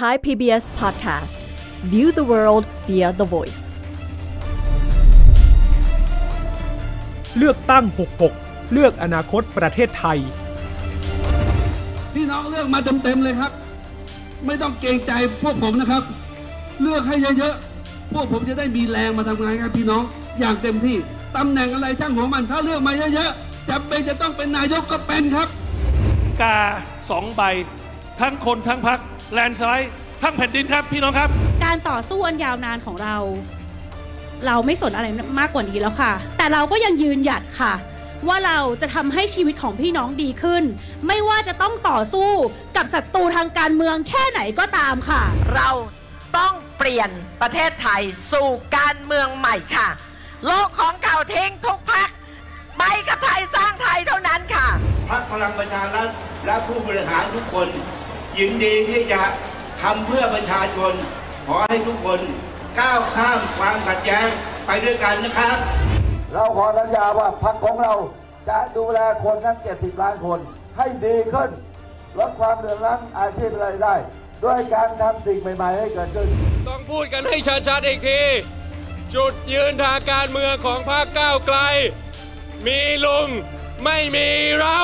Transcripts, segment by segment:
Thai PBS Podcast View the world via the voice เลือกตั้ง 66 เลือกอนาคตประเทศไทย พี่น้องเลือกมาเต็มๆเลยครับ ไม่ต้องเกรงใจพวกผมนะครับ เลือกให้เยอะๆ พวกผมจะได้มีแรงมาทำงานครับพี่น้องอย่างเต็มที่ตำแหน่งอะไรช่างหัวมัน ถ้าเลือกมาเยอะๆจำเป็นจะต้องเป็นนายกก็เป็นครับ กาสองใบ ทั้งคนทั้งพัก แลนสไลด์ทั้งแผ่นดินครับพี่น้องครับ การต่อสู้อันยาวนานของเรา เราไม่สนอะไรมากกว่านี้แล้วค่ะ แต่เราก็ยังยืนหยัดค่ะ ว่าเราจะทำให้ชีวิตของพี่น้องดีขึ้น ไม่ว่าจะต้องต่อสู้กับศัตรูทางการเมืองแค่ไหนก็ตามค่ะ เราต้องเปลี่ยนประเทศไทยสู่การเมืองใหม่ค่ะ โลกของเก่าทิ้งทุกพักไปกับไทยสร้างไทยเท่านั้นค่ะพรรคพลังประชารัฐและผู้บริหารทุกคน ยินดีที่จะทำเพื่อประชาชน ขอให้ทุกคนก้าวข้ามความขัดแย้งไปด้วยกันนะครับ เราขอสัญญาว่าพรรคของเราจะดูแลคนทั้ง 70 ล้านคนให้ดีขึ้น ลดความเหลื่อมล้ำอาชีพรายได้ ด้วยการทำสิ่งใหม่ ๆ ให้เกิดขึ้น ต้องพูดกันให้ชัดๆอีกที จุดยืนทางการเมืองของพรรคก้าวไกล มีลุงไม่มีเรา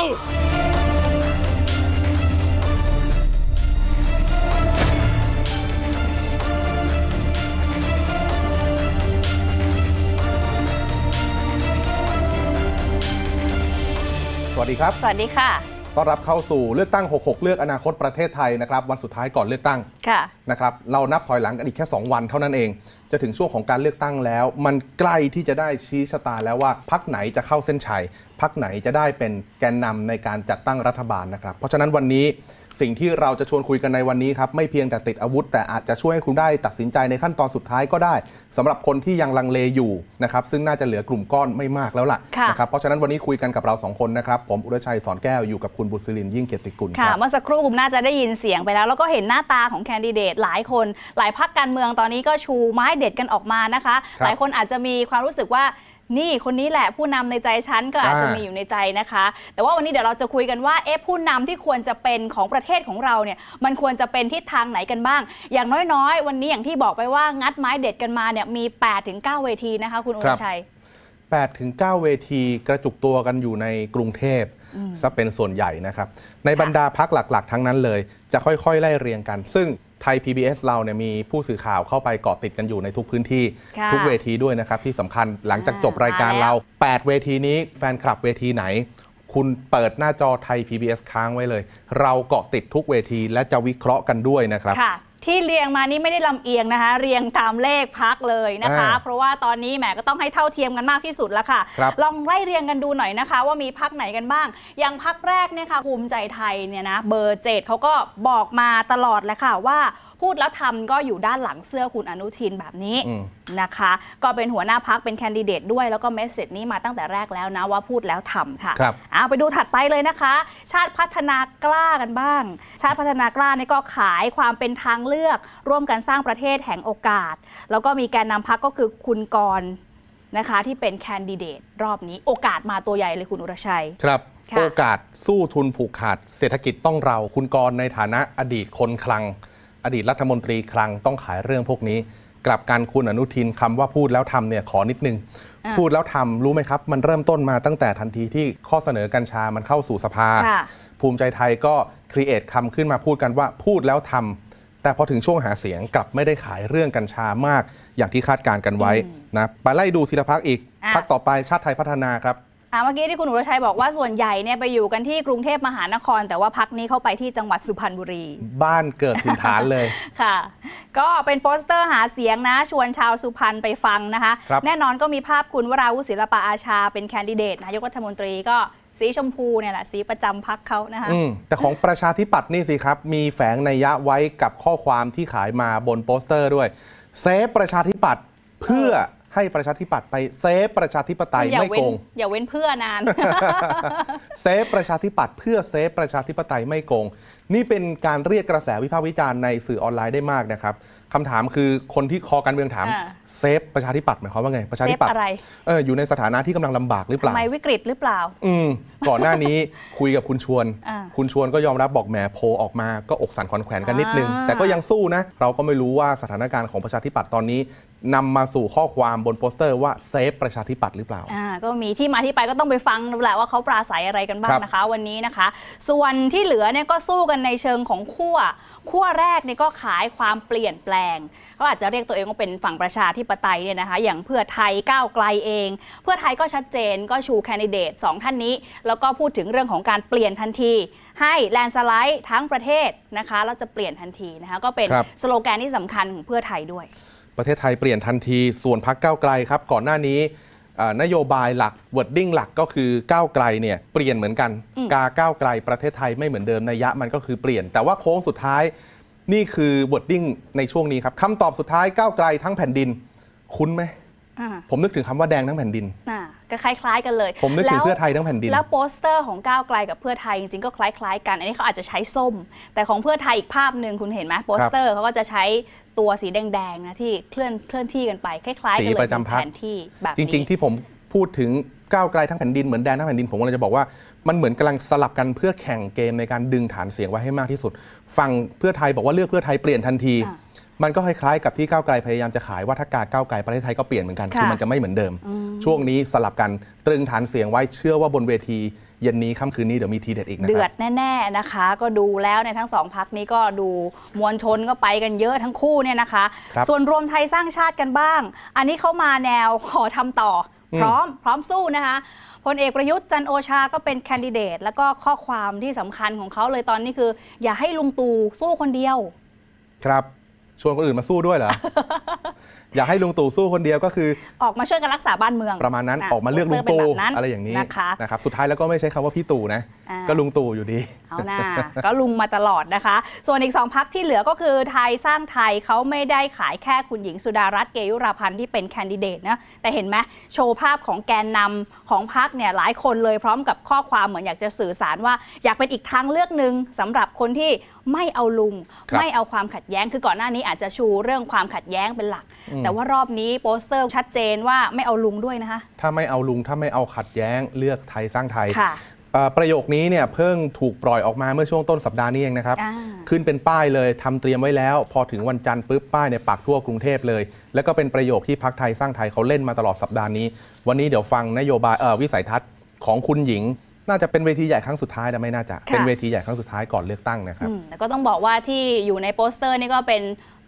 วัสดีครับ สวัสดีค่ะต้อนรับเข้าสู่เลือกตั้ง 66 เลือกอนาคตประเทศไทยนะครับ วันสุดท้ายก่อนเลือกตั้งค่ะนะครับเรานับถอยหลังกันอีกแค่ 2 วันเท่านั้นเอง จะถึงช่วงของการเลือกตั้งแล้ว มันใกล้ที่จะได้ชี้ชะตาแล้วว่าพักไหนจะเข้าเส้นชัยพักไหนจะได้เป็นแกนนำในการจัดตั้งรัฐบาลนะครับ เพราะฉะนั้นวันนี้สิ่งที่เราจะชวนคุยกันในวันนี้ครับไม่เพียงแต่ติดอาวุธ แต่อาจจะช่วยให้คุณได้ตัดสินใจในขั้นตอนสุดท้ายก็ได้สำหรับคนที่ยังลังเลอยู่นะครับซึ่งน่าจะเหลือกลุ่มก้อนไม่มากแล้วล่ะค่ะนะครับเพราะฉะนั้นวันนี้คุยกันกับเราสองคนนะครับ ผมอุรชัยสอนแก้วอยู่กับคุณบุษรินทร์ยิ่งเกียรติกุลคค่ะรับเมื่อสักครู่คุณน่าจะได้ยินเสียงไปแล้ว แล้วก็เห็นหน้าตาของแคนดิเดตหลายคน หลายพักการเมืองตอนนี้ก็ชูไม้เด็ดกันออกมานะคะครับหลายคนอาจจะมีความรู้สึกว่านี่คนนี้แหละผู้นำในใจฉันก็อาจจะอ่ามีมีอยู่ในใจนะคะ แต่ว่าวันนี้เดี๋ยวเราจะคุยกันว่าเอ๊ะผู้นำที่ควรจะเป็นของประเทศของเราเนี่ยมันควรจะเป็นทิศทางไหนกันบ้าง อย่างน้อยๆ วันนี้อย่างที่บอกไปว่างัดไม้เด็ดกันมาเนี่ยมี8-9เวทีนะคะ คุณอุครัรบชัย8ถึง9เวทีกระจุกตัวกันอยู่ในกรุงเทพซะเป็นส่วนใหญ่นะครับ ในบรรดาพักหลัก ๆ ทั้งนั้นเลย จะค่อยๆ ไล่เรียงกัน ซึ่ง ไทย PBS เราเนี่ยมีผู้สื่อข่าวเข้าไปเกาะติดกันอยู่ในทุกพื้นที่ค่ะทุกเวทีด้วยนะครับที่สำคัญหลังจากจบรายการมาแล้วเรา 8 เวทีนี้แฟนคลับเวทีไหน คุณเปิดหน้าจอไทย PBS ค้างไว้เลย เราเกาะติดทุกเวทีและจะวิเคราะห์กันด้วยนะครับค่ะ ที่เรียงมานี่ไม่ได้ลำเอียงนะคะ เรียงตามเลขพักเลยนะคะอ่าเพราะว่าตอนนี้แหมก็ต้องให้เท่าเทียมกันมากที่สุดแล้วค่ะครับลองไล่เรียงกันดูหน่อยนะคะ ว่ามีพักไหนกันบ้าง อย่างพักแรกเนี่ยค่ะภูมิใจไทยเนี่ยนะเบอร์เจ็ดเขาก็บอกมาตลอดแหละค่ะว่า พูดแล้วทำก็อยู่ด้านหลังเสื้อคุณอนุทินแบบนี้อืมนะคะ ก็เป็นหัวหน้าพักเป็นแคนดิเดตด้วยแล้วก็เมสเซจนี้มาตั้งแต่แรกแล้วนะว่าพูดแล้วทำค่ะครับเอาไปดูถัดไปเลยนะคะ ชาติพัฒนากล้ากันบ้าง ชาติพัฒนากล้านี่ก็ขายความเป็นทางเลือก ร่วมกันสร้างประเทศแห่งโอกาส แล้วก็มีแกนนำพักก็คือคุณกรณ์นะคะที่เป็นแคนดิเดตรอบนี้โอกาสมาตัวใหญ่เลยคุณอุรชัย ครับค่ะโอกาสสู้ทุนผูกขาดเศรษฐกิจต้องเราคุณกรณ์ในฐานะอดีตคนคลัง อดีตรัฐมนตรีคลังต้องขายเรื่องพวกนี้ กลับการคุณอนุทินคำว่าพูดแล้วทำเนี่ยขอนิดนึงอ่าพูดแล้วทำรู้ไหมครับ มันเริ่มต้นมาตั้งแต่ทันทีที่ข้อเสนอกัญชามันเข้าสู่สภาค่ะภูมิใจไทยก็ครีเอทคำขึ้นมาพูดกันว่าพูดแล้วทำแต่พอถึงช่วงหาเสียงกลับไม่ได้ขายเรื่องกัญชามาก อย่างที่คาดการณ์กันไว้นะไปไล่ดูทีละพักอีกอะพักต่อไปชาติไทยพัฒนาครับ อ่าเมื่อกี้ที่คุณอุรชัยบอกว่าส่วนใหญ่เนี่ยไปอยู่กันที่กรุงเทพมหานคร แต่ว่าพักนี้เข้าไปที่จังหวัดสุพรรณบุรี บ้านเกิดถิ่นฐานเลย ค่ะ ก็เป็นโปสเตอร์หาเสียงนะ ชวนชาวสุพรรณไปฟังนะคะครับแน่นอนก็มีภาพคุณวราวุฒิศิลปะอาชา เป็นแคนดิเดตนายกรัฐมนตรีก็สีชมพูเนี่ยแหละสีประจำพักเขานะคะอืมแต่ของประชาธิปัตย์นี่สิครับ มีแฝงนัยยะไว้กับข้อความที่ขายมาบนโปสเตอร์ด้วยsave ประชาธิปัตย์เพื่อ ให้ประชาธิปัตย์ไป save ประชาธิปไตยอย่าเว้นไม่โกงอย่าเว้นเพื่อนาน save ประชาธิปัตย์เพื่อ save ประชาธิปไตยไม่โกง นี่เป็นการเรียกกระแสวิพากษ์วิจารณ์ในสื่อออนไลน์ได้มากนะครับคำถามคือคนที่คอการเมืองถามอ่า save ประชาธิปัตย์หมายความว่าไงประชาธิปัตเซฟย์อะไรเอออยู่ในสถานะที่กำลังลำบากหรือเปล่าทำไมวิกฤตหรือเปล่า อืมก่อนหน้านี้คุยกับคุณชวนอ่าคุณชวนก็ยอมรับบอกแหมโพลออกมาก็อกสั่นขวัญแขวนกันนิดนึงอ่าแต่ก็ยังสู้นะ เราก็ไม่รู้ว่าสถานการณ์ของประชาธิปัตย์ตอนนี้ นำมาสู่ข้อความบนโปสเตอร์ว่า save ประชาธิปัตย์หรือเปล่า อ่าก็มีที่มาที่ไปก็ต้องไปฟังแหละว่าเขาปราศรัยอะไรกันบ้างครับนะคะ วันนี้นะคะ ส่วนที่เหลือเนี่ยก็สู้กันในเชิงของขั้วขั้วแรกเนี่ยก็ขายความเปลี่ยนแปลงก็อาจจะเรียกตัวเองว่าเป็นฝั่งประชาธิปไตยเนี่ยนะคะ อย่างเพื่อไทยก้าวไกลเอง เพื่อไทยก็ชัดเจนก็ชู candidate สองท่านนี้ แล้วก็พูดถึงเรื่องของการเปลี่ยนทันที ให้ landslide ทั้งประเทศนะคะแล้วจะเปลี่ยนทันทีนะคะก็เป็นครับ สโลแกนที่สำคัญของเพื่อไทยด้วย ประเทศไทยเปลี่ยนทันที ส่วนพรรคก้าวไกลครับ ก่อนหน้านี้อ่านโยบายหลัก wording หลักก็คือก้าวไกลเนี่ยเปลี่ยนเหมือนกันอืมกาก้าวไกลประเทศไทยไม่เหมือนเดิมนัยยะมันก็คือเปลี่ยน แต่ว่าโค้งสุดท้ายนี่คือ wording ในช่วงนี้ครับคำตอบสุดท้ายก้าวไกลทั้งแผ่นดิน คุ้นไหมอ่าผมนึกถึงคำว่าแดงทั้งแผ่นดินอ่าก็คล้าย ๆ กันเลย ผมนึกถึงแล้วเพื่อไทยทั้งแผ่นดิน แล้วโปสเตอร์ของก้าวไกลกับเพื่อไทยจริงๆก็คล้าย ๆ กัน อันนี้เขาอาจจะใช้ส้ม แต่ของเพื่อไทยอีกภาพหนึ่งคุณเห็นไหมโปสเตอร์เขาก็จะใช้ ตัวสีแดงๆนะที่เคลื่อนเคลื่อนที่กันไปคล้ายๆกันสีเลยประจำพรรค แผนที่แบบจนี้ ริง ๆ ที่ผมพูดถึงก้าวไกลทั้งแผ่นดินเหมือนแดนทั้งแผ่นดินผมกำลังจะบอกว่ามันเหมือนกำลังสลับกันเพื่อแข่งเกมในการดึงฐานเสียงไว้ให้มากที่สุด ฝั่งเพื่อไทยบอกว่าเลือกเพื่อไทยเปลี่ยนทันที อะ มันก็คล้ายๆกับที่ก้าวไกลพยายามจะขายว่าถ้ากาก้าวไกลประเทศไทยก็เปลี่ยนเหมือนกันค่ะคือมันจะไม่เหมือนเดิมอืมช่วงนี้สลับกันตรึงฐานเสียงไว้เชื่อว่าบนเวทีเย็นนี้ค่ำคืนนี้เดี๋ยวมีทีเด็ดอีกนะคเดือรัดบแน่ๆนะคะ ก็ดูแล้วในยทั้งสองพักนี้ก็ดูมวลชนก็ไปกันเยอะทั้งคู่เนี่ยนะคะครับส่วนรวมไทยสร้างชาติกันบ้าง อันนี้เขามาแนวขอทำต่ออมพร้อมพร้อมสู้นะคะพลเอกประยุทธ์จันทร์โอชาก็เป็นแคนดิเดต แล้วก็ข้อความที่สำคัญของเขาเลยตอนนี้คือ อย่าให้ลุงตู่สู้คนเดียว ครับ ชวนคนอื่นมาสู้ด้วยเหรอ อยากให้ลุงตู่สู้คนเดียวก็คือ ออกมาช่วยกันรักษาบ้านเมือง ประมาณนั้นะออกมาเลือกลุงโปสตู่เตร์เป็นแบบนั้นอะไรอย่างนี้นะคะนะครับสุดท้ายแล้วก็ไม่ใช้คำว่าพี่ตู่นะอ่าก็ลุงตู่อยู่ดี เอาหน้าก็ลุงมาตลอดนะคะ ส่วนอีกสองพักที่เหลือก็คือไทยสร้างไทยเขาไม่ได้ขายแค่คุณหญิงสุดารัตน์เกยุราพันธ์ที่เป็นแคนดิเดตนะแต่เห็นไหมโชว์ภาพของแกนนำของพักเนี่ยหลายคนเลยพร้อมกับข้อความเหมือนอยากจะสื่อสารว่า อยากเป็นอีกทางเลือกหนึ่งสำหรับคนที่ไม่เอาลุงครับไม่เอาความขัดแย้งคือก่อนหน้านี้อาจจะชูเรื่องความขัดแย้งเป็นหลักอืมแต่ว่ารอบนี้โปสเตอร์ชัดเจนว่าไม่เอาลุงด้วยนะคะ ถ้าไม่เอาลุงถ้าไม่เอาขัดแย้งเลือกไทยสร้างไทยค่ะเอ่อประโยคนี้เนี่ยเพิ่งถูกปล่อยออกมาเมื่อช่วงต้นสัปดาห์นี้เองนะครับอ่าขึ้นเป็นป้ายเลยทำเตรียมไว้แล้ว พอถึงวันจันทร์ปุ๊บป้ายเนี่ยปักทั่วกรุงเทพเลย แล้วก็เป็นประโยคที่พรรคไทยสร้างไทยเขาเล่นมาตลอดสัปดาห์นี้ วันนี้เดี๋ยวฟังนโยบายเอ่อวิสัยทัศน์ของคุณหญิงน่าจะเป็นเวทีใหญ่ครั้งสุดท้ายนะไม่น่าจะค่ะเป็นเวทีใหญ่ครั้งสุดท้ายก่อนเลือกตั้งนะครับอืมแต่ก็ต้องบอกว่าที่อยู่ในโปสเตอร์นี่ก็เป็น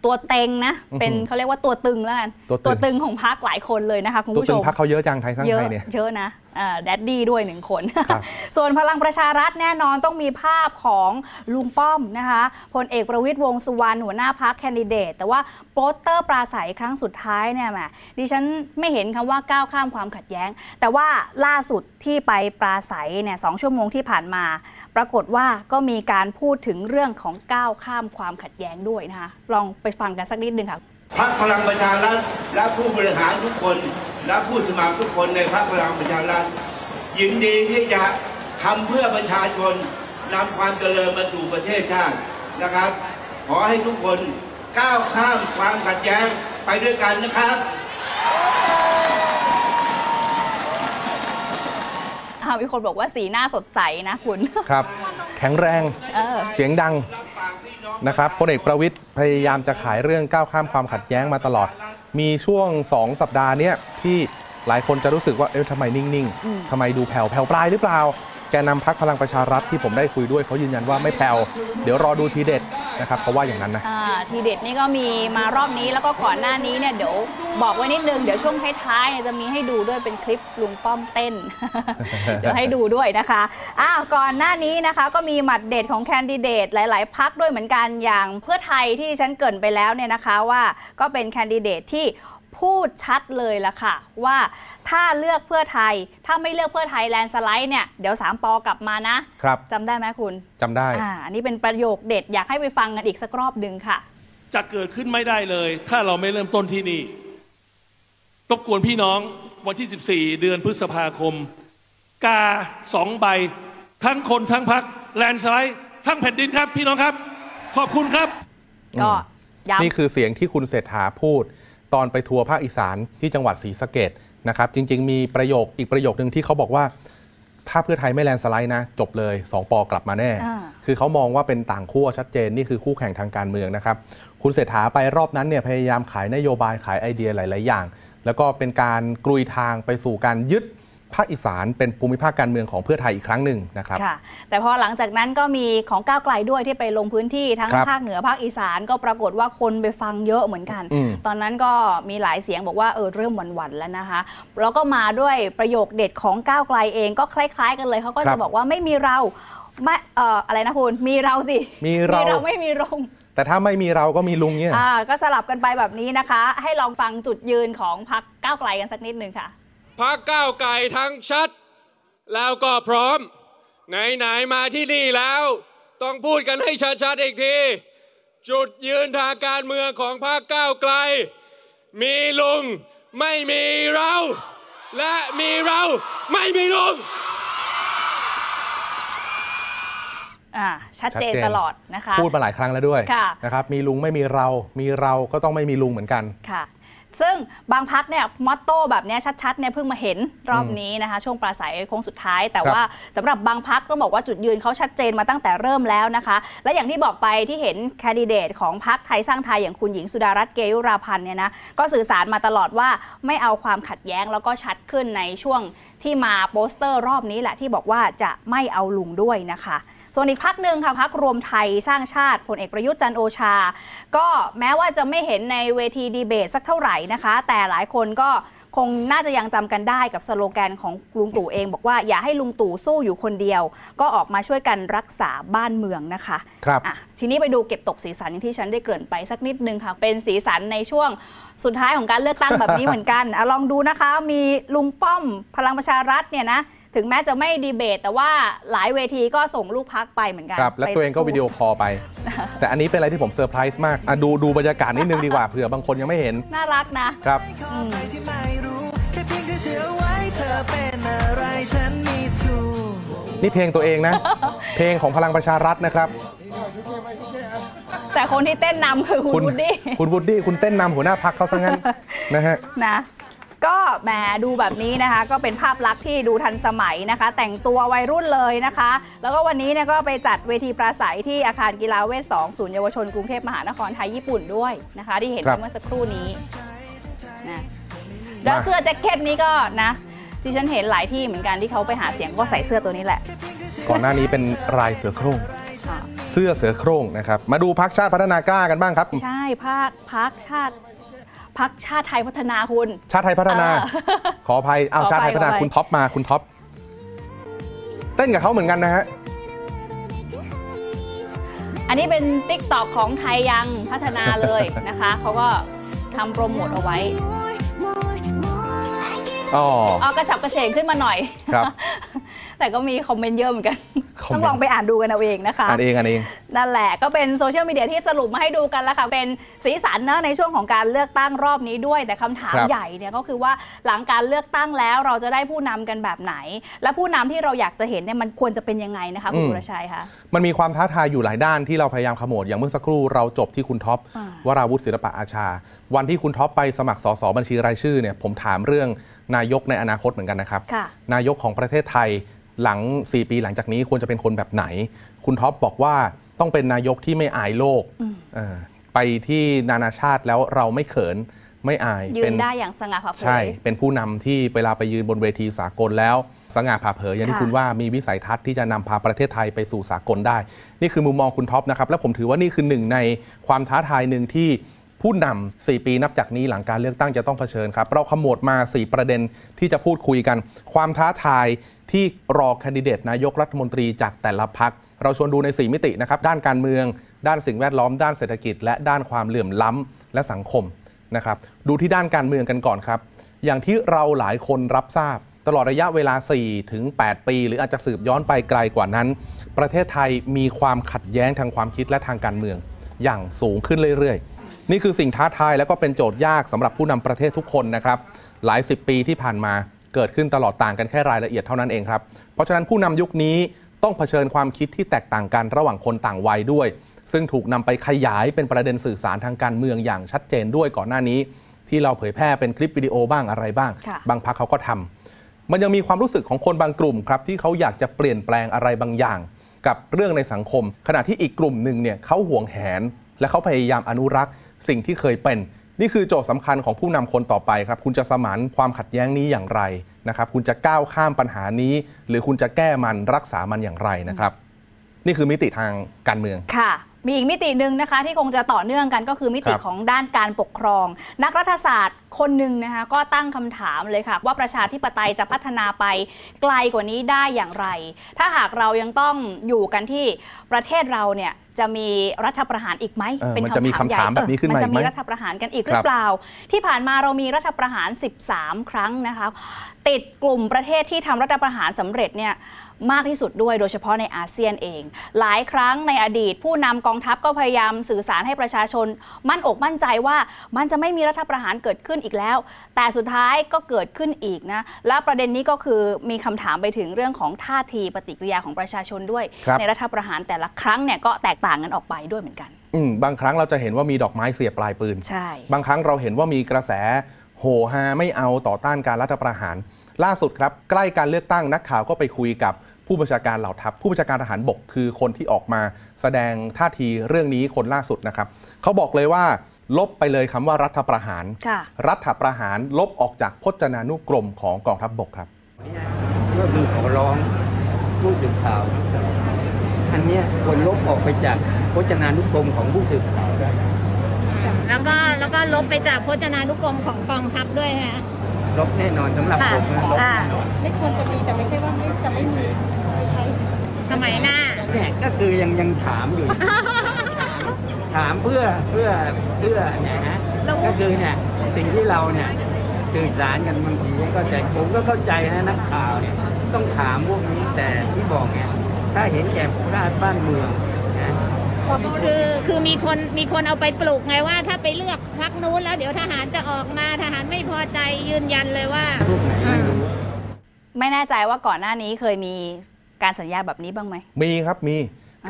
ตัวเต็งนะอือหือเป็นเขาเรียกว่าตัวตึงแล้วกันตัวตึงงของพักหลายคนเลยนะคะคุณตัวผู้ชตึงมพักเขาเยอะจังไทยสร้างเยไทอะยเนี่ย เยอะนะ แดดดี้ด้วยหนึ่งคนครับส่วนพลังประชารัฐแน่นอนต้องมีภาพของลุงป้อมนะคะพลเอกประวิตยวงษ์สุวรรณหัวหน้าพักแคนดิเดต แต่ว่าโปสเตอร์ปราศัยครั้งสุดท้ายเนี่ยแหมดิฉันไม่เห็นคำว่าก้าวข้ามความขัดแย้ง แต่ว่าล่าสุดที่ไปปราศัยเนี่ยสองชั่วโมงที่ผ่านมา ปรากฏว่าก็มีการพูดถึงเรื่องของก้าวข้ามความขัดแย้งด้วยนะคะลองไปฟังกันสักนิดนึงค่ะพรรคพลังประชารัฐและผู้บริหารทุกคน และผู้สมัครทุกคนในพรรคพลังประชารัฐยินดีที่จะทำเพื่อประชาชนนำความเจริญมาสู่ประเทศชาตินะครับ ขอให้ทุกคนก้าวข้ามความขัดแย้งไปด้วยกันนะครับอ่ามีคนบอกว่าสีหน้าสดใสนะคุณ ครับ แข็งแรงเออเสียงดังนะครับพลเอกประวิทย์พยายามจะขายเรื่องก้าวข้ามความขัดแย้งมาตลอด มีช่วง 2 สัปดาห์เนี้ยที่หลายคนจะรู้สึกว่าเอ๊ะทำไมนิ่งอืมๆทำไมดูแผ่วแผ่วปลายหรือเปล่า แกนนำพักพลังประชารัฐที่ผมได้คุยด้วยเขายืนยันว่าไม่แผ่วเดี๋ยวรอดูทีเด็ดนะครับเพราว่าอย่างนั้นนะทีเด็ดนี่ก็มีมารอบนี้แล้วก็ก่อนหน้านี้เนี่ยเดี๋ยวบอกไว้นิดนึงเดี๋ยวช่วงท้ายๆจะมีให้ดูด้วยเป็นคลิปลุงป้อมเต้น เดี๋ยวให้ดูด้วยนะคะอ้าวก่อนหน้านี้นะคะก็มีหมัดเด็ดของแคนดิเดตหลาย ๆ พักด้วยเหมือนกันอย่างเพื่อไทยที่ฉันเกินไปแล้วเนี่ยนะคะว่าก็เป็นแคนดิเดตที่ พูดชัดเลยละค่ะ ว่าถ้าเลือกเพื่อไทย ถ้าไม่เลือกเพื่อไทยแลนด์สไลด์เนี่ยเดี๋ยวสามปอกลับมานะครับจำได้ไหมคุณจำได้อ่าอันนี้เป็นประโยคเด็ดอยากให้ไปฟังกันอีกสักรอบหนึ่งค่ะ จะเกิดขึ้นไม่ได้เลย ถ้าเราไม่เริ่มต้นที่นี่รบกวนพี่น้องวันที่ 14 เดือนพฤษภาคม กาสองใบ ทั้งคนทั้งพักแลนด์สไลด์ทั้งแผ่นดินครับ พี่น้องครับ ขอบคุณครับ ก็ย้ำนี่คือเสียงที่คุณเศรษฐาพูด ตอนไปทัวร์ภาคอีสานที่จังหวัดศรีสะเกดนะครับ จริง ๆ มีประโยคอีกประโยคนึงที่เขาบอกว่า ถ้าเพื่อไทยไม่แลนด์สไลด์นะ จบเลย 2 ปอกลับมาแน่อ่าคือเขามองว่าเป็นต่างขั้วชัดเจน นี่คือคู่แข่งทางการเมืองนะครับ คุณเศรษฐาไปรอบนั้นเนี่ยพยายามขายนโยบายขายไอเดียหลาย ๆ อย่าง แล้วก็เป็นการกลุยทางไปสู่การยึด ภาคอีสานเป็นภูมิภาคการเมืองของเพื่อไทยอีกครั้งหนึ่งนะครับค่ะแต่พอหลังจากนั้นก็มีของก้าวไกลด้วยที่ไปลงพื้นที่ทั้งครับภาคเหนือภาคอีสานก็ปรากฏว่าคนไปฟังเยอะเหมือนกันอืมตอนนั้นก็มีหลายเสียงบอกว่าเออเริ่มหวั่นๆแล้วนะคะแล้วก็มาด้วยประโยคเด็ดของก้าวไกลเองก็คล้าย ๆ กันเลยเขาก็ครัจะบบอกว่าไม่มีเราไม่เอ่ออะไรนะคุณมีเราสิมีเราไม่มีรงแต่ถ้าไม่มีเราก็มีลุงเนี่ยอ่าก็สลับกันไปแบบนี้นะคะ ให้ลองฟังจุดยืนของพรรคก้าวไกลกันสักนิดหนึ่งค่ะ พักก้าวไกลทั้งชัด แล้วก็พร้อม ไหน ๆ มาที่นี่แล้ว ต้องพูดกันให้ชัด ๆ อีกที จุดยืนทางการเมืองของพรรคก้าวไกล มีลุงไม่มีเรา และมีเราไม่มีลุงอ่าชัดเจนตลอดนะคะ พูดมาหลายครั้งแล้วด้วยค่ะ นะครับ มีลุงไม่มีเรา มีเราก็ต้องไม่มีลุงเหมือนกัน ค่ะ ซึ่งบางพักเนี่ยมอตโต้แบบเนี้ยชัดๆเนี่ยเพิ่งมาเห็นรอบนี้นะคะ ช่วงปราศัยโค้งสุดท้าย แต่ครับว่าสำหรับบางพักต้องบอกว่าจุดยืนเขาชัดเจนมาตั้งแต่เริ่มแล้วนะคะ และอย่างที่บอกไปที่เห็นแคนดิเดตของพักไทยสร้างไทยอย่างคุณหญิงสุดารัตน์เกยุราพันธ์เนี่ยนะก็สื่อสารมาตลอดว่าไม่เอาความขัดแย้งแล้วก็ชัดขึ้นในช่วงที่มาโปสเตอร์รอบนี้แหละที่บอกว่าจะไม่เอาลุงด้วยนะคะ ส่วนอีกพรรคหนึ่งค่ะพรรครวมไทยสร้างชาติพลเอกประยุทธ์จันทร์โอชา ก็แม้ว่าจะไม่เห็นในเวทีดีเบตสักเท่าไหร่นะคะ แต่หลายคนก็คงน่าจะยังจำกันได้กับสโลแกนของลุงตู่เอง บอกว่าอย่าให้ลุงตู่สู้อยู่คนเดียว ก็ออกมาช่วยกันรักษาบ้านเมืองนะคะครับอะทีนี้ไปดูเก็บตกสีสันอย่างที่ฉันได้เกริ่นไปสักนิดนึงค่ะ เป็นสีสันในช่วงสุดท้ายของการเลือกตั้งแบบนี้เหมือนกันอะลองดูนะคะ มีลุงป้อมพลังประชารัฐเนี่ยนะ ถึงแม้จะไม่ดีเบต แต่ว่าหลายเวทีก็ส่งลูกพรรคไปเหมือนกันครับและไปตัวเองก็สู้ video callอลไป แต่อันนี้เป็นอะไรที่ผมเซอร์ไพรส์มากอะดูดูบรรยากาศนิดนึงดีกว่าเผื่อบางคนยังไม่เห็นน่ารักนะครับอืมนี่เพลงตัวเองนะ เพลงของพลังประชารัฐนะครับ แต่คนที่เต้นนำคือคุณวูดดี้คุณวูดดี้คุณเต้นนำหัวหน้าพักเขาซะงั้นนะฮะนะ ก็แหมดูแบบนี้นะคะ ก็เป็นภาพลักษณ์ที่ดูทันสมัยนะคะ แต่งตัววัยรุ่นเลยนะคะ แล้วก็วันนี้เนี่ยก็ไปจัดเวทีปราศัยที่อาคารกีฬาเวท2ศูนย์เยาวชนกรุงเทพมหานครไทยญี่ปุ่นด้วยนะคะ ที่เห็นครับไปเมื่อสักครู่นี้นะแล้วเสื้อแจ็คเก็ตนี้ก็นะที่ฉันเห็นหลายที่เหมือนกันที่เขาไปหาเสียงก็ใส่เสื้อตัวนี้แหละ ก่อนหน้านี้เป็นรายเสือโคร่งอ่าเสื้อเสือโคร่งนะครับ มาดูพรรคชาติพัฒนากล้ากันบ้างครับ ใช่ภาคพรรคชาติ พรรคชาติไทยพัฒนาคุณ ชาติไทยพัฒนาเออขออภัยเอาขออภัยชาติไทยพัฒนาขออภัยคุณท็อปมาคุณท็อปเต้นกับเขาเหมือนกันนะฮะอันนี้เป็น TikTok ของชาติไทยพัฒนาเลยนะคะเขาก็ทำโปรโมทเอาไว้อ๋อเอากระกระฉับกระเฉงขึ้นมาหน่อยครับ แต่ก็มี comment เยอะเหมือนกัน comment ต้องลองไปอ่านดูกันเอาเองนะคะ อ่านเองอ่านเอง นั่นแหละก็เป็น social media ที่สรุปมาให้ดูกันแล้วค่ะ เป็นสีสันเนอะในช่วงของการเลือกตั้งรอบนี้ด้วย แต่คำถามครับ ใหญ่เนี่ยก็คือว่าหลังการเลือกตั้งแล้วเราจะได้ผู้นำกันแบบไหน และผู้นำที่เราอยากจะเห็นเนี่ยมันควรจะเป็นยังไงนะคะคุณอืมบุรชัยคะ มันมีความท้าทายอยู่หลายด้านที่เราพยายามขมวดอย่างเมื่อสักครู่เราจบที่คุณท็อปอ่า วราวุฒิศิลปะอาชา วันที่คุณท็อปไปสมัครสสบัญชีรายชื่อเนี่ยผมถามเรื่องนายกในอนาคตเหมือนกันนะครับ ค่ะ นายกของประเทศไทย หลัง 4 ปีหลังจากนี้ควรจะเป็นคนแบบไหน คุณท็อปบอกว่าต้องเป็นนายกที่ไม่อายโลกอืมเออไปที่นานาชาติแล้วเราไม่เขินไม่อายยืเป็นได้อย่างสง่าผ่าเผยใช่ เป็นผู้นำที่เวลาไปยืนบนเวทีสากลแล้ว สง่าผ่าเผยอย่างที่ค่ะคุณว่ามีวิสัยทัศน์ที่จะนำพาประเทศไทยไปสู่สากลได้ นี่คือมุมมองคุณท็อปนะครับ และผมถือว่านี่คือหนึ่งในความท้าทายหนึ่งที่ผู้นำ4 ปีนับจากนี้หลังการเลือกตั้งจะต้องเผชิญครับ เราขมวดมา 4 ประเด็นที่จะพูดคุยกัน ความท้าทาย ที่รอแคนดิเดตนายกรัฐมนตรีจากแต่ละพัก เราชวนดูใน 4 มิตินะครับ ด้านการเมือง ด้านสิ่งแวดล้อม ด้านเศรษฐกิจ และด้านความเหลื่อมล้ำและสังคมนะครับ ดูที่ด้านการเมืองกันก่อนครับ อย่างที่เราหลายคนรับทราบ ตลอดระยะเวลา 4 ถึง 8 ปี หรืออาจจะสืบย้อนไปไกลกว่านั้น ประเทศไทยมีความขัดแย้งทางความคิดและทางการเมือง อย่างสูงขึ้นเรื่อยๆ นี่คือสิ่งท้าทายและก็เป็นโจทย์ยากสำหรับผู้นำประเทศทุกคนนะครับ หลายสิบปีที่ผ่านมา เกิดขึ้นตลอดต่างกันแค่รายละเอียดเท่านั้นเองครับ เพราะฉะนั้นผู้นำยุคนี้ต้องเผชิญความคิดที่แตกต่างกันระหว่างคนต่างวัยด้วย ซึ่งถูกนำไปขยายเป็นประเด็นสื่อสารทางการเมืองอย่างชัดเจนด้วยก่อนหน้านี้ ที่เราเผยแพร่เป็นคลิปวิดีโอบ้างอะไรบ้างค่ะบางพักเขาก็ทำมันยังมีความรู้สึกของคนบางกลุ่มครับที่เขาอยากจะเปลี่ยนแปลงอะไรบางอย่าง กับเรื่องในสังคม ขณะที่อีกกลุ่มหนึ่งเนี่ยเขาห่วงแหน และเขาพยายามอนุรักษ์ สิ่งที่เคยเป็น นี่คือโจทย์สำคัญของผู้นำคนต่อไปครับ คุณจะสมานความขัดแย้งนี้อย่างไรนะครับ คุณจะก้าวข้ามปัญหานี้ หรือคุณจะแก้มันรักษามันอย่างไรนะครับ นี่คือมิติทางการเมืองค่ะ มีอีกมิติหนึ่งนะคะที่คงจะต่อเนื่องกันก็คือมิติครับของด้านการปกครอง นักรัฐศาสตร์คนหนึ่งนะคะก็ตั้งคำถามเลยค่ะ ว่าประชาธิปไตยจะพัฒนาไปไกลกว่านี้ได้อย่างไร ถ้าหากเรายังต้องอยู่กันที่ประเทศเราเนี่ยจะมีรัฐประหารอีกไหมเออมันจะมีคำถามใหญ่แบบนี้ขึ้นมามันจะอีกไหมมีรัฐประหารกันอีกหครืรัอบเปล่า ที่ผ่านมาเรามีรัฐประหาร 13 ครั้งนะคะติดกลุ่มประเทศที่ทำรัฐประหารสำเร็จเนี่ย มากที่สุดด้วยโดยเฉพาะในอาเซียนเอง หลายครั้งในอดีต ผู้นำกองทัพก็พยายามสื่อสารให้ประชาชน มั่นอกมั่นใจว่ามันจะไม่มีรัฐประหารเกิดขึ้นอีกแล้ว แต่สุดท้ายก็เกิดขึ้นอีกนะและประเด็นนี้ก็คือมีคำถามไปถึงเรื่องของท่าทีปฏิกิริยาของประชาชนด้วยครับในรัฐประหารแต่ละครั้งเนี่ยก็แตกต่างกันออกไปด้วยเหมือนกันอืมบางครั้งเราจะเห็นว่ามีดอกไม้เสียบปลายปืนใช่ บางครั้งเราเห็นว่ามีกระแสโหฮาไม่เอาต่อต้านการรัฐประหาร ล่าสุดครับใกล้การเลือกตั้งนักข่าวก็ไปคุยกับผู้บัญชาการเหล่าทัพ ผู้บัญชาการทหารบกคือคนที่ออกมาแสดงท่าทีเรื่องนี้คนล่าสุดนะครับเขาบอกเลยว่าลบไปเลยคำว่ารัฐประหารค่ะรัฐประหารลบออกจากพจนานุกรมของกองทัพบกครับก็คือขอร้องผู้สื่อข่าวอันเนี้ยควรลบออกไปจากพจนานุกรมของผู้สื่อข่าวได้แล้วก็แล้วก็ลบไปจากพจนานุกรมของกองทัพด้วยฮะ ลบแน่นอนสำหรับค่ะผมนะลบอ่า แน่นอนไม่ควรจะมีแต่ไม่ใช่ว่าไม่จะไม่มีสมัยหน้า เนี่ยก็คือยังยังถามอยู่ ถามเพื่อเพื่อเพื่อเนี่ยฮะก็คือเนี่ยสิ่งที่เราเนี่ยสื่อสารกันบางทีก็ใจผมก็เข้าใจนะนักข่าวเนี่ยต้องถามพวกนี้แต่ที่บอกเนี่ยถ้าเห็นแก่ชาติบ้านเมืองนะ คือคือมีคนมีคนเอาไปปลูกไงว่า ถ้าไปเลือกพักนู้นแล้วเดี๋ยวทหารจะออกมาทหารไม่พอใจยืนยันเลยว่าไม่แน่ใจว่าก่อนหน้านี้เคยมีการสัญญาแบบนี้บ้างไหมมีครับมี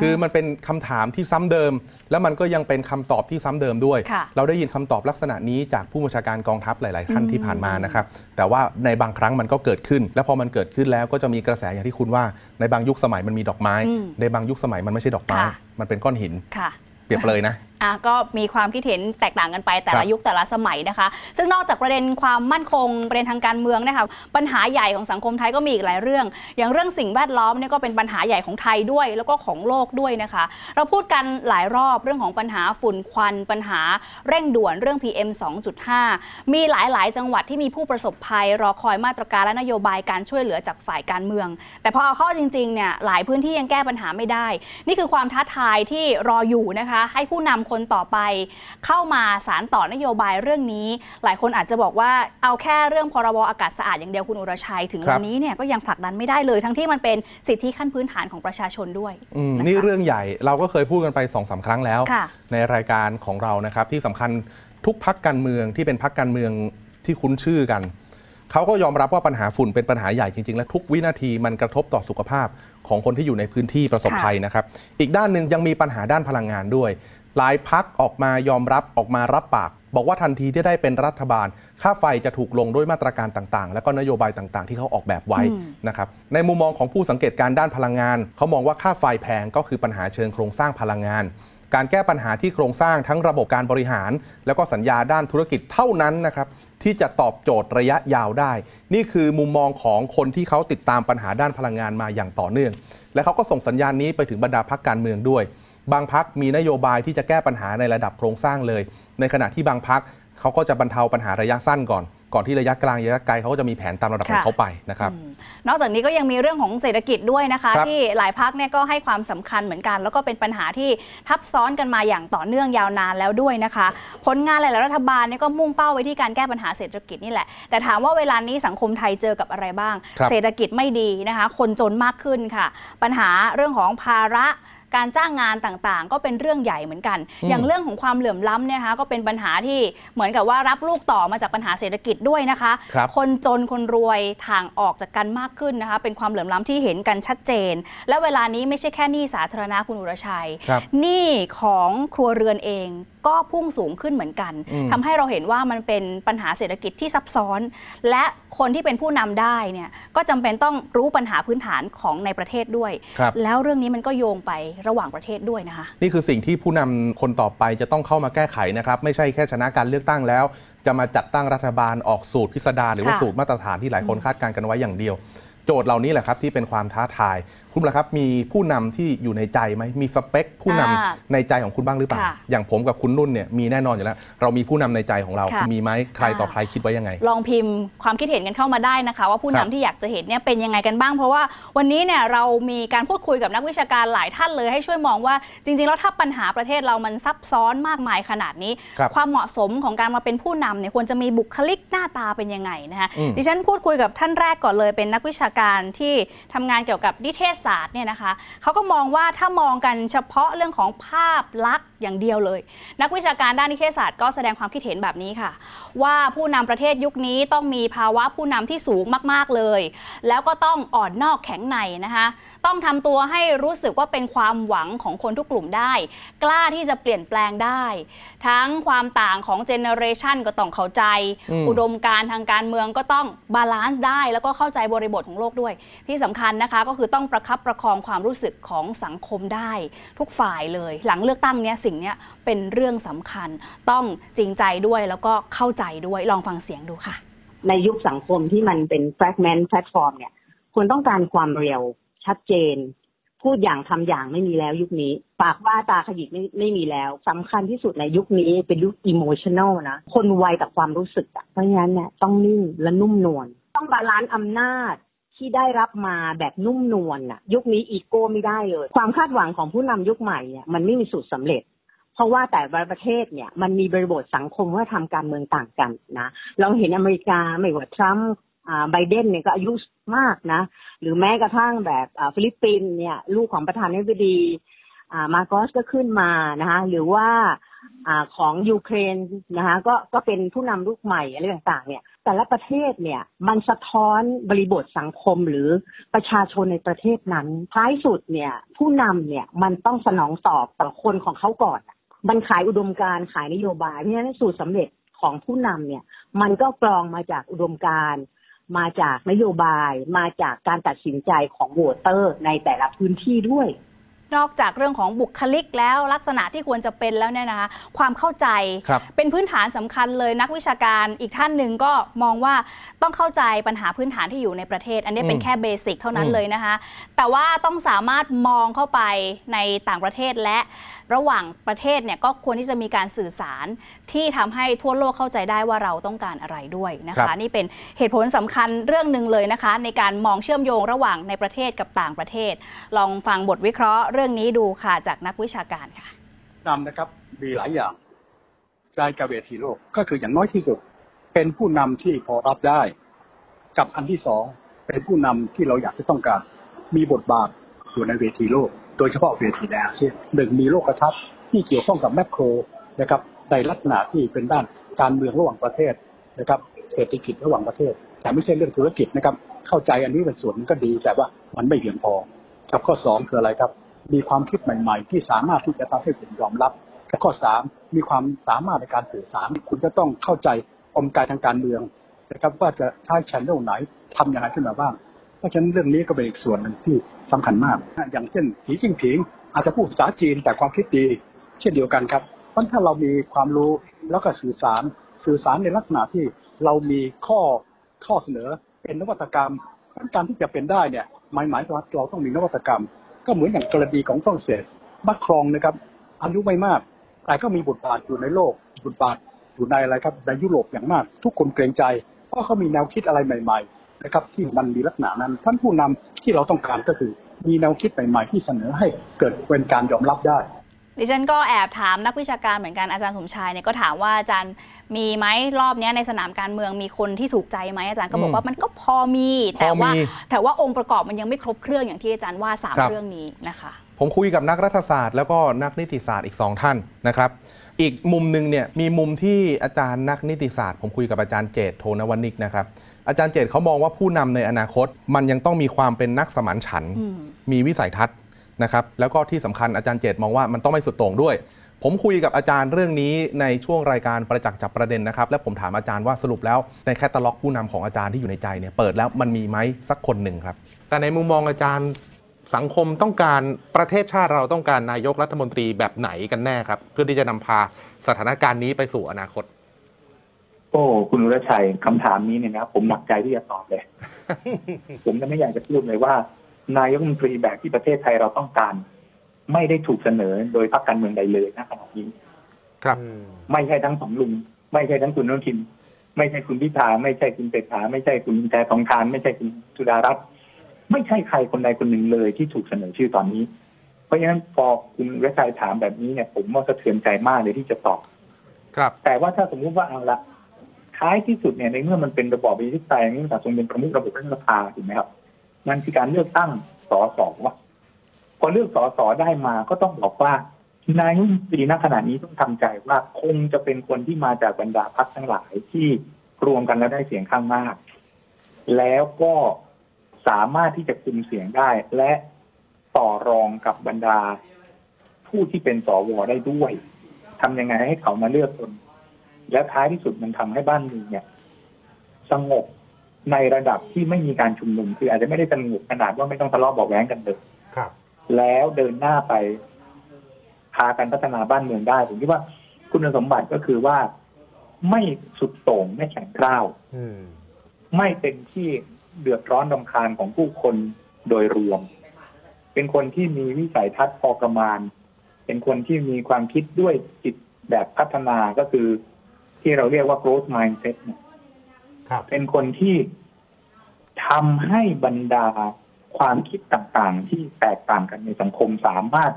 คือมันเป็นคำถามที่ซ้ำเดิม แล้วมันก็ยังเป็นคำตอบที่ซ้ำเดิมด้วยค่ะเราได้ยินคำตอบลักษณะนี้จากผู้บัญชาการกองทัพหลาย ๆ ท่านอืมที่ผ่านมานะครับแต่ว่าในบางครั้งมันก็เกิดขึ้น แล้วพอมันเกิดขึ้นแล้วก็จะมีกระแสอย่างที่คุณว่า ในบางยุคสมัยมันมีดอกไม้อืมในบางยุคสมัยมันไม่ใช่ดอกไม้ค่ะมันเป็นก้อนหินค่ะเปรียบเลยนะ อะก็มีความคิดเห็นแตกต่างกันไปแต่ครัละบยุคแต่ละสมัยนะคะ ซึ่งนอกจากประเด็นความมั่นคงประเด็นทางการเมืองนะคะปัญหาใหญ่ของสังคมไทยก็มีอีกหลายเรื่อง อย่างเรื่องสิ่งแวดล้อมเนี่ยก็เป็นปัญหาใหญ่ของไทยด้วย แล้วก็ของโลกด้วยนะคะ เราพูดกันหลายรอบเรื่องของปัญหาฝุ่นควัน ปัญหาเร่งด่วนเรื่อง PM 2.5 มีหลาย ๆ จังหวัดที่มีผู้ประสบภัย รอคอยมาตรการและนโยบายการช่วยเหลือจากฝ่ายการเมือง แต่พอเอาเข้าจริง ๆ เนี่ยหลายพื้นที่ยังแก้ปัญหาไม่ได้ นี่คือความท้าทายที่รออยู่นะคะ ให้ผู้นำคนต่อไป เข้ามาสารต่อนโยบายเรื่องนี้ หลายคนอาจจะบอกว่าเอาแค่เรื่องพรบอากาศสะอาดอย่างเดียวคุณอุรชัยถึงครัวับนนี้เนี่ยก็ยังผลักดันไม่ได้เลย ทั้งที่มันเป็นสิทธิขั้นพื้นฐานของประชาชนด้วยอืมนี่เรื่องใหญ่เราก็เคยพูดกันไป2อสาครั้งแล้วค่ะในรายการของเรานะครับที่สำคัญทุกพักการเมืองที่เป็นพักการเมืองที่คุ้นชื่อกันเขาก็ยอมรับว่าปัญหาฝุ่นเป็นปัญหาใหญ่จริง ๆ และทุกวินาทีมันกระทบต่อสุขภาพของคนที่อยู่ในพื้นที่ประสบค่ะภัยนะครับ อีกด้านหนึ่งยังมีปัญหาด้านพลังงานด้วย หลายพักออกมายอมรับออกมารับปาก บอกว่าทันทีที่ได้เป็นรัฐบาล ค่าไฟจะถูกลงด้วยมาตรการต่างๆ และก็นโยบายต่างๆ ที่เขาออกแบบไว้อืมนะครับในมุมมองของผู้สังเกตการณ์ด้านพลังงาน เขามองว่าค่าไฟแพงก็คือปัญหาเชิงโครงสร้างพลังงาน การแก้ปัญหาที่โครงสร้างทั้งระบบการบริหาร แล้วก็สัญญาด้านธุรกิจเท่านั้นนะครับที่จะตอบโจทย์ระยะยาวได้ นี่คือมุมมองของคนที่เขาติดตามปัญหาด้านพลังงานมาอย่างต่อเนื่อง และเขาก็ส่งสัญญาณนี้ไปถึงบรรดาพักการเมืองด้วย บางพักมีนโยบายที่จะแก้ปัญหาในระดับโครงสร้างเลย ในขณะที่บางพักเขาก็จะบรรเทาปัญหาระยะสั้นก่อน ก่อนที่ระยะกลางระยะไกลเขาก็จะมีแผนตามระดับของค่ะเขาไปนะครับ นอกจากนี้ก็ยังมีเรื่องของเศรษฐกิจด้วยนะคะครับที่หลายพักเนี่ยก็ให้ความสำคัญเหมือนกัน แล้วก็เป็นปัญหาที่ทับซ้อนกันมาอย่างต่อเนื่องยาวนานแล้วด้วยนะคะ ผลงานหลายๆรัฐบาลเนี่ยก็มุ่งเป้าไว้ที่การแก้ปัญหาเศรษฐกิจนี่แหละ แต่ถามว่าเวลานี้สังคมไทยเจอกับอะไรบ้างครับเศรษฐกิจไม่ดีนะคะ คนจนมากขึ้นค่ะ ปัญหาเรื่องของภาระ การจ้างงานต่างๆ ก็เป็นเรื่องใหญ่เหมือนกันอืมอย่างเรื่องของความเหลื่อมล้ำเนี่ยนะคะก็เป็นปัญหาที่เหมือนกับว่ารับลูกต่อมาจากปัญหาเศรษฐกิจด้วยนะคะครับคนจนคนรวยทางออกจากกันมากขึ้นนะคะเป็นความเหลื่อมล้ำที่เห็นกันชัดเจน และเวลานี้ไม่ใช่แค่หนี้สาธารณะคุณอุรชัยครับหนี้ของครัวเรือนเอง ก็พุ่งสูงขึ้นเหมือนกันอืมทำให้เราเห็นว่ามันเป็นปัญหาเศรษฐกิจที่ซับซ้อน และคนที่เป็นผู้นำได้เนี่ยก็จำเป็นต้องรู้ปัญหาพื้นฐานของในประเทศด้วยครับแล้วเรื่องนี้มันก็โยงไประหว่างประเทศด้วยนะคะ นี่คือสิ่งที่ผู้นำคนต่อไปจะต้องเข้ามาแก้ไขนะครับ ไม่ใช่แค่ชนะการเลือกตั้งแล้ว จะมาจัดตั้งรัฐบาลออกสูตรพิสดารหรือว่าค่ะสูตรมาตรฐานที่หลายคนคาดการณ์กันไว้อย่างเดียว โจทย์เหล่านี้แหละครับที่เป็นความท้าทาย คุณละครับมีผู้นำที่อยู่ในใจไหมมีสเปค ผู้นำอ่าในใจของคุณบ้างหรือเปล่าค่ะอย่างผมกับคุณนุ่นเนี่ยมีแน่นอนอยู่แล้ว เรามีผู้นำในใจของเราค่ะมีไหมใครต่ออ่าใครคิดไว้ยังไง ลองพิมพ์ความคิดเห็นกันเข้ามาได้นะคะ ว่าผู้ครันำบที่อยากจะเห็นเนี่ยเป็นยังไงกันบ้าง เพราะว่าวันนี้เนี่ยเรามีการพูดคุยกับนักวิชาการหลายท่านเลยให้ช่วยมองว่าจริง ๆ แล้วถ้าปัญหาประเทศเรามันซับซ้อนมากมายขนาดนี้ครับความเหมาะสมของการมาเป็นผู้นำเนี่ยควรจะมีบุคลิกหน้าตาเป็นยังไงนะคะอืมดิฉันพูดคุยกับท่านแรกก่อนเลยเป็นนักวิชาการที่ทำงานเกี่ยวกับนิเทศศาสตร์เนี่ยนะคะเขาก็มองว่าถ้ามองกันเฉพาะเรื่องของภาพลักษณ์อย่างเดียวเลย นักวิชาการด้านนิเทศศาสตร์ก็แสดงความคิดเห็นแบบนี้ค่ะ ว่าผู้นำประเทศยุคนี้ต้องมีภาวะผู้นำที่สูงมาก ๆเลย แล้วก็ต้องอ่อนนอกแข็งในนะคะ ต้องทำตัวให้รู้สึกว่าเป็นความหวังของคนทุกกลุ่มได้ กล้าที่จะเปลี่ยนแปลงได้ ทั้งความต่างของ generation ก็ต้องเข้าใจอืมอุดมการณ์ทางการเมืองก็ต้อง balance ได้ แล้วก็เข้าใจบริบทของโลกด้วย ที่สำคัญนะคะก็คือต้องประคับประคองความรู้สึกของสังคมได้ ทุกฝ่ายเลย หลังเลือกตั้งเนี้ยสิ่งเนี้ยเป็นเรื่องสำคัญ ต้องจริงใจด้วยแล้วก็เข้าใจด้วยลองฟังเสียงดูค่ะ ในยุคสังคมที่มันเป็น fragment platform เนี่ยควรต้องการความเร็ว ชัดเจน พูดอย่างทำอย่างไม่มีแล้วยุคนี้ ปากว่าตาขยิบไม่ไม่มีแล้วสำคัญที่สุดในยุคนี้เป็นยุค emotional นะ คนไวกับความรู้สึกอะเพราะฉะนั้นเนี่ยต้องนิ่งและนุ่มนวลต้อง balance อำนาจที่ได้รับมาแบบนุ่มนวลน่ะ ยุคนี้อีโก้ไม่ได้เลย ความคาดหวังของผู้นำยุคใหม่เนี่ยมันไม่มีสูตรสำเร็จ เพราะว่าแต่ละประเทศเนี่ยมันมีบริบทสังคมว่าทำการเมืองต่างกันนะ เราเห็นอเมริกาไม่ว่าทรัมป์ ไบเดนเนี่ยก็อายุมากนะ หรือแม้กระทั่งแบบฟิลิปปินเนี่ยลูกของประธานาธิบดีอ่ามาโกสก็ขึ้นมานะคะหรือว่าอ่าของยูเครนนะคะก็ก็เป็นผู้นำลูกใหม่อะไรต่างๆ เนี่ย แต่ละประเทศเนี่ยมันสะท้อนบริบทสังคมหรือประชาชนในประเทศนั้น ท้ายสุดเนี่ยผู้นำเนี่ยมันต้องสนองตอบต่อคนของเขาก่อน มันขายอุดมการขายนโยบายเพราะฉะนั้นสูตรสำเร็จของผู้นำเนี่ย มันก็กรองมาจากอุดมการ มาจากนโยบายมาจากการตัดสินใจของโหวตเตอร์ในแต่ละพื้นที่ด้วย นอกจากเรื่องของบุคลิกแล้วลักษณะที่ควรจะเป็นแล้วเนี่ยนะคะความเข้าใจครับเป็นพื้นฐานสำคัญเลยนักวิชาการอีกท่านหนึ่งก็มองว่าต้องเข้าใจปัญหาพื้นฐานที่อยู่ในประเทศ อันนี้เป็นอืมแค่เบสิกเท่านั้นอืมเลยนะคะแต่ว่าต้องสามารถมองเข้าไปในต่างประเทศและ ระหว่างประเทศเนี่ยก็ควรที่จะมีการสื่อสารที่ทำให้ทั่วโลกเข้าใจได้ว่าเราต้องการอะไรด้วยนะครัคะบนี่เป็นเหตุผลสำคัญเรื่องหนึ่งเลยนะคะ ในการมองเชื่อมโยงระหว่างในประเทศกับต่างประเทศ ลองฟังบทวิเคราะห์เรื่องนี้ดูค่ะจากนักวิชาการค่ะนำนะครับมีหลายอย่างการกระเวทีโลกก็คืออย่างน้อยที่สุด เป็นผู้นำที่พอรับได้ กับอันที่สองเป็นผู้นำที่เราอยากจะต้องการ มีบทบาทอยู่ในเวทีโลก โดยเฉพาะเวทีในอาเซียนหนึ่งมีโลกทัศน์ที่เกี่ยวข้องกับแมกโครนะครับในลักษณะที่เป็นด้านการเมืองระหว่างประเทศนะครับเศรษฐกิจระหว่างประเทศ แต่ไม่ใช่เรื่องธุรกิจนะครับเข้าใจอันนี้เป็นส่วนนึงก็ดี แต่ว่ามันไม่เพียงพอกับข้อสองคืออะไรครับ มีความคิดใหม่ ๆ ที่สามารถที่จะทำให้คนยอมรับและข้อสามมีความสามารถในการสื่อสารคุณก็ต้องเข้าใจองค์การทางการเมืองนะครับว่าจะใช้ชันเรื่องไหนทำอย่างไรขึ้นมาบ้าง ราะฉะนั้นเรื่องนี้ก็เป็นอีกส่วนหนึ่งที่สำคัญมาก อย่างเช่นสีจิ้งผิง อาจจะพูดภาษาจีนแต่ความคิดดี เช่นเดียวกันครับ เพราะถ้าเรามีความรู้แล้วก็สื่อสารสื่อสารในลักษณะที่เรามีข้อข้อเสนอเป็นนวัตกรรมการที่จะเป็นได้เนี่ยหมายหมายว่าเราต้องมีนวัตกรรม ก็เหมือนอย่างกรณีของฝรั่งเศสมัคครองนะครับ อายุไม่มาก แต่ก็มีบทบาทอยู่ในโลกบทบาทอยู่ในอะไรครับในยุโรปอย่างมาก ทุกคนเกรงใจ เพราะเขามีแนวคิดอะไรใหม่ ๆ นะครับที่มันมีลักษณะนั้น ท่านผู้นำที่เราต้องการก็คือ มีแนวคิดใหม่ๆที่เสนอให้เกิดเป็นการยอมรับได้ดิฉันก็แอบถามนักวิชาการเหมือนกันอาจารย์สมชายเนี่ยก็ถามว่าอาจารย์มีไหมรอบเนี้ยในสนามการเมืองมีคนที่ถูกใจไหมอาจารย์ก็บอกอืมว่ามันก็พอมี แต่ว่าพอมีแต่ว่าองค์ประกอบมันยังไม่ครบเครื่องอย่างที่อาจารย์ว่าสามครับเรื่องนี้นะคะผมคุยกับนักรัฐศาสตร์แล้วก็นักนิติศาสตร์อีกสองท่านนะครับ อีกมุมหนึ่งเนี่ยมีมุมที่อาจารย์นักนิติศาสตร์ ผมคุยกับอาจารย์เจตโทนวนิกนะครับ อาจารย์เจตเขามองว่าผู้นำในอนาคต มันยังต้องมีความเป็นนักสมานฉันท์อืมมีวิสัยทัศน์นะครับแล้วก็ที่สำคัญอาจารย์เจตมองว่ามันต้องไม่สุดโต่งด้วย ผมคุยกับอาจารย์เรื่องนี้ในช่วงรายการประจักษ์จับประเด็นนะครับ และผมถามอาจารย์ว่าสรุปแล้วในแคตตาล็อกผู้นำของอาจารย์ที่อยู่ในใจเนี่ยเปิดแล้วมันมีไหมสักคนหนึ่งครับ แต่ในมุมมองอาจารย์สังคมต้องการประเทศชาติเราต้องการนายกรัฐมนตรีแบบไหนกันแน่ครับ เพื่อที่จะนำพาสถานการณ์นี้ไปสู่อนาคต โอ้คุณอุรชัยคำถามนี้เนี่ยนะผมหนักใจที่จะตอบเลย ผมจะไม่อยากจะพูดเลยว่า นายกรัฐมนตรีแบบที่ประเทศไทยเราต้องการ ไม่ได้ถูกเสนอโดยพรรคการเมืองใดเลยณขณะนี้ ครับ ไม่ใช่ทั้งสองลุง ไม่ใช่ทั้งคุณอนุทิน ไม่ใช่คุณพิธาไม่ใช่คุณเศรษฐาไม่ใช่คุณแพทองทาน ไม่ใช่คุณสุดารัตน์ไม่ใช่ใครคนใดคนหนึ่งเลยที่ถูกเสนอชื่อตอนนี้ เพราะฉะนั้นพอคุณเวชชัยถามแบบนี้เนี่ย ผมว่าสะเทือนใจมากเลยที่จะตอบ ครับ แต่ว่าถ้าสมมุติว่าเอาละ ท้ายที่สุดเนี่ยในเมื่อมันเป็นระบอบประชาธิปไตยนี่สังคมเป็นประมุขระบบรัฐสภาถูกไหมครับมันคือการเลือกตั้งสสพอเลือกสสได้มาก็ต้องบอกว่านายกรัฐมนตรีณขณะนี้ต้องทำใจว่าคงจะเป็นคนที่มาจากบรรดาพรรคทั้งหลายที่รวมกันแล้วได้เสียงข้างมาก แล้วก็สามารถที่จะคุมเสียงได้และต่อรองกับบรรดาผู้ที่เป็นสวได้ด้วยทำยังไงให้เขามาเลือกคน แล้วท้ายที่สุดมันทำให้บ้านเมืองเนี่ยสงบในระดับที่ไม่มีการชุมนุมคืออาจจะไม่ได้สงบขนาดว่าไม่ต้องทะเลาะเบอกแว้งกันเลยครับ แล้วเดินหน้าไปพากันพัฒนาบ้านเมืองได้ผมคิดว่าคุณสมบัติก็คือว่าไม่สุดโต่งไม่แข็งกร้าวอืมไม่เป็นที่เดือดร้อนรำคาญของผู้คนโดยรวม เป็นคนที่มีวิสัยทัศน์พอประมาณ เป็นคนที่มีความคิดด้วยจิตแบบพัฒนาก็คือ ที่เราเรียกว่า growth mindset เนี่ยครับเป็นคนที่ทำให้บรรดาความคิดต่างๆ ที่แตกต่างกันในสังคมสามารถ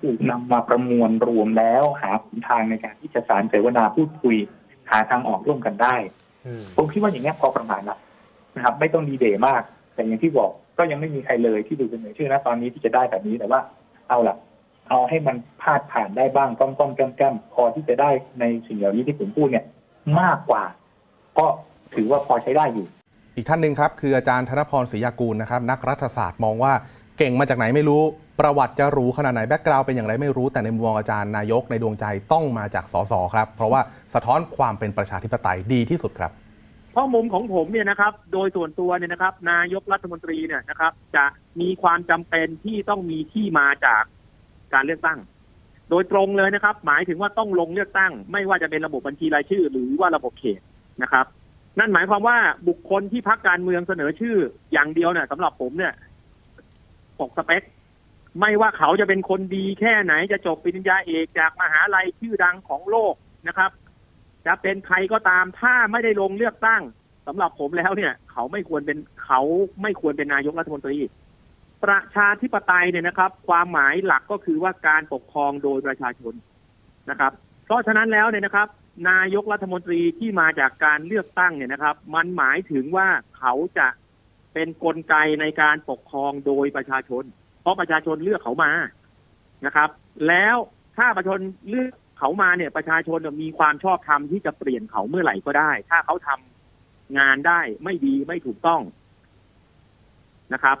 ถูกนำมาประมวลรวมแล้ว หาหนทางในการที่จะสารเสวนาพูดคุย หาทางออกร่วมกันได้ผมคิดว่าอย่างนี้ยพอประมาณละนะครับ ไม่ต้องดีเดย์มาก แต่อย่างที่บอกก็ยังไม่มีใครเลยที่ดูเสนอชื่อนะตอนนี้ที่จะได้แบบนี้แต่ว่า เอาล่ะ เอาให้มันพาดผ่านได้บ้างก้อมก้อมๆแก้มแก้มๆพอที่จะได้ในสิ่งเหล่านี้ที่ผมพูดเนี่ยมากกว่า ก็ถือว่าพอใช้ได้อยู่ อีกท่านหนึ่งครับ คืออาจารย์ธนพรศรียากูลนะครับ นักรัฐศาสตร์มองว่าเก่งมาจากไหนไม่รู้ประวัติจะรู้ขนาดไหนแบ็กกราวเป็นอย่างไรไม่รู้แต่ในมุมมองอาจารย์นายกในดวงใจต้องมาจากสสครับ เพราะว่าสะท้อนความเป็นประชาธิปไตยดีที่สุดครับเพราะมุมของผมเนี่ยนะครับ โดยส่วนตัวเนี่ยนะครับ นายกรัฐมนตรีเนี่ยนะครับ จะมีความจำเป็นที่ต้องมีที่มาจาก การเลือกตั้ง โดยตรงเลยนะครับ หมายถึงว่าต้องลงเลือกตั้ง ไม่ว่าจะเป็นระบบบัญชีรายชื่อ หรือว่าระบบเขตนะครับ นั่นหมายความว่าบุคคลที่พักการเมืองเสนอชื่ออย่างเดียวเนี่ยสำหรับผมเนี่ยตกสเปคไม่ว่าเขาจะเป็นคนดีแค่ไหนจะจบปริญญาเอกจากมหาลัยชื่อดังของโลกนะครับ จะเป็นใครก็ตามถ้าไม่ได้ลงเลือกตั้งสำหรับผมแล้วเนี่ย เขาไม่ควรเป็นเขาไม่ควรเป็นนายกรัฐมนตรี ประชาธิปไตยเนี่ยนะครับ ความหมายหลักก็คือว่าการปกครองโดยประชาชนนะครับ เพราะฉะนั้นแล้วเนี่ยนะครับ นายกรัฐมนตรีที่มาจากการเลือกตั้งเนี่ยนะครับ มันหมายถึงว่าเขาจะเป็นนกลไกในการปกครองโดยประชาชน เพราะประชาชนเลือกเขามานะครับ แล้วถ้าประชาชนเลือกเขามาเนี่ยประชาชนมีความชอบธรรมที่จะเปลี่ยนเขาเมื่อไหร่ก็ได้ ถ้าเขาทำงานได้ไม่ดีไม่ถูกต้องนะครับ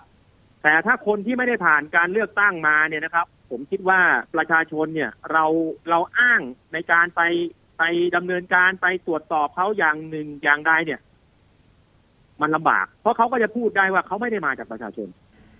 แต่ถ้าคนที่ไม่ได้ผ่านการเลือกตั้งมาเนี่ยนะครับ ผมคิดว่าประชาชนเนี่ยเราเราอ้างในการไปไปดำเนินการไปตรวจสอบเขาอย่างหนึ่งอย่างใดเนี่ย มันลำบาก เพราะเขาก็จะพูดได้ว่าเขาไม่ได้มาจากประชาชน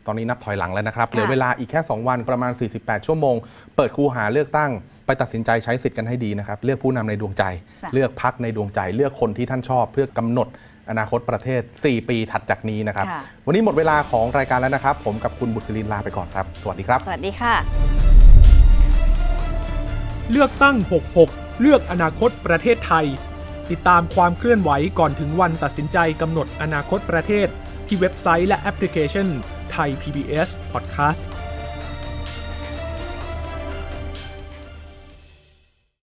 ตอนนี้นับถอยหลังแล้วนะครับเหลือเวลาอีกแค่ 2 วันประมาณ 48 ชั่วโมง เปิดคูหาเลือกตั้ง ไปตัดสินใจใช้สิทธิ์กันให้ดีนะครับ เลือกผู้นำในดวงใจค่ะเลือกพักในดวงใจ เลือกคนที่ท่านชอบ เพื่อกำหนด อนาคตประเทศ 4 ปีถัดจากนี้นะครับค่ะวันนี้หมดเวลาของรายการแล้วนะครับ ผมกับคุณบุษรินลาไปก่อนครับ สวัสดีครับ สวัสดีค่ะ เลือกตั้ง 66 เลือกอนาคตประเทศไทย ติดตามความเคลื่อนไหวก่อนถึงวันตัดสินใจกำหนดอนาคตประเทศ ที่เว็บไซต์และแอปพลิเคชันไทย PBS Podcast